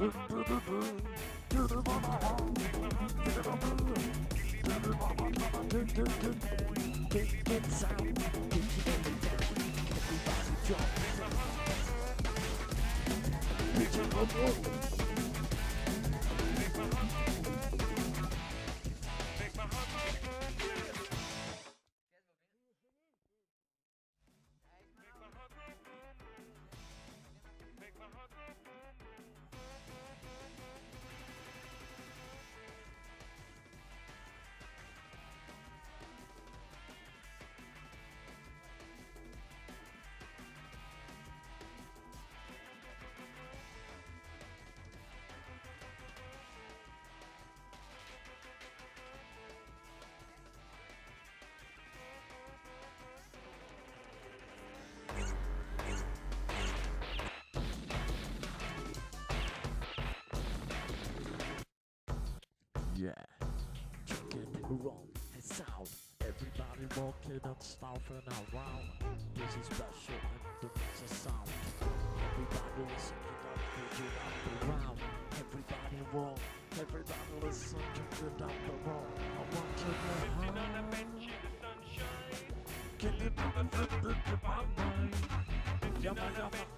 Everybody drop. roll and sound. Everybody walking and stomping around. This is special and the mix sound. Everybody listening the picking up the round. Everybody roll. Everybody listen to the beat the round. I want you to Sitting on a bench in the sunshine. Can you do the flip of my mind? Sitting on a bench.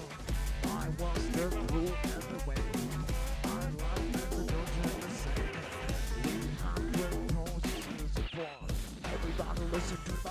música.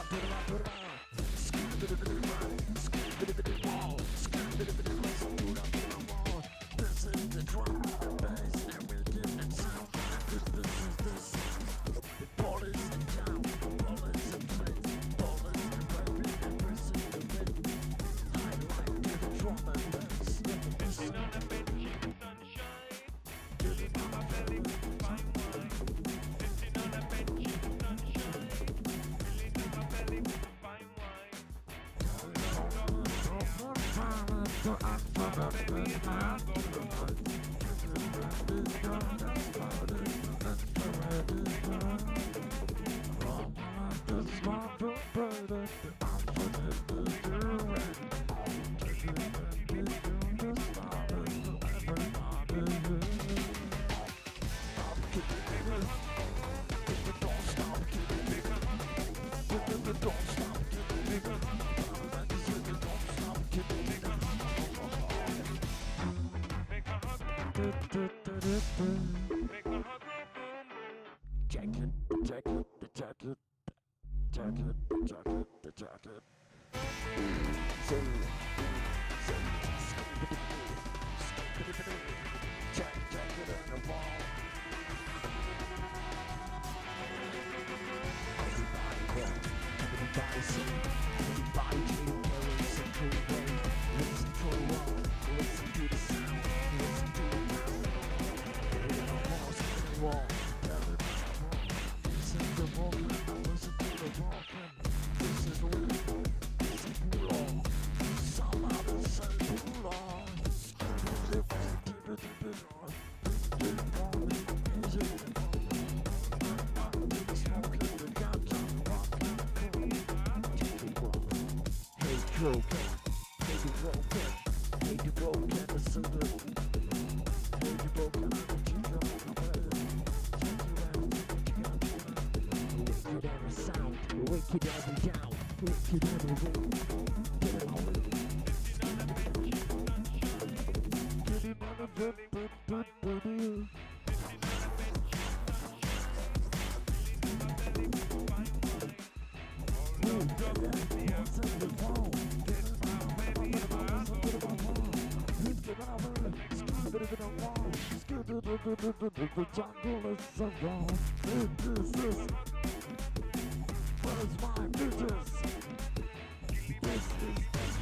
Thank you. Jacket, the jacket, the jacket, broken, made you broken, made you broken, up so good. Made you broken, but you don't know better. Change you out, you got you. Get out. Move, The jungle is so gone. This is Where's my? This is. Is? Is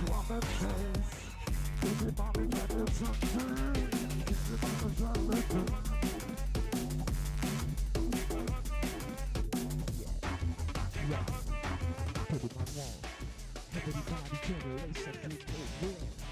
Yeah. Put it on wall. Everybody people win.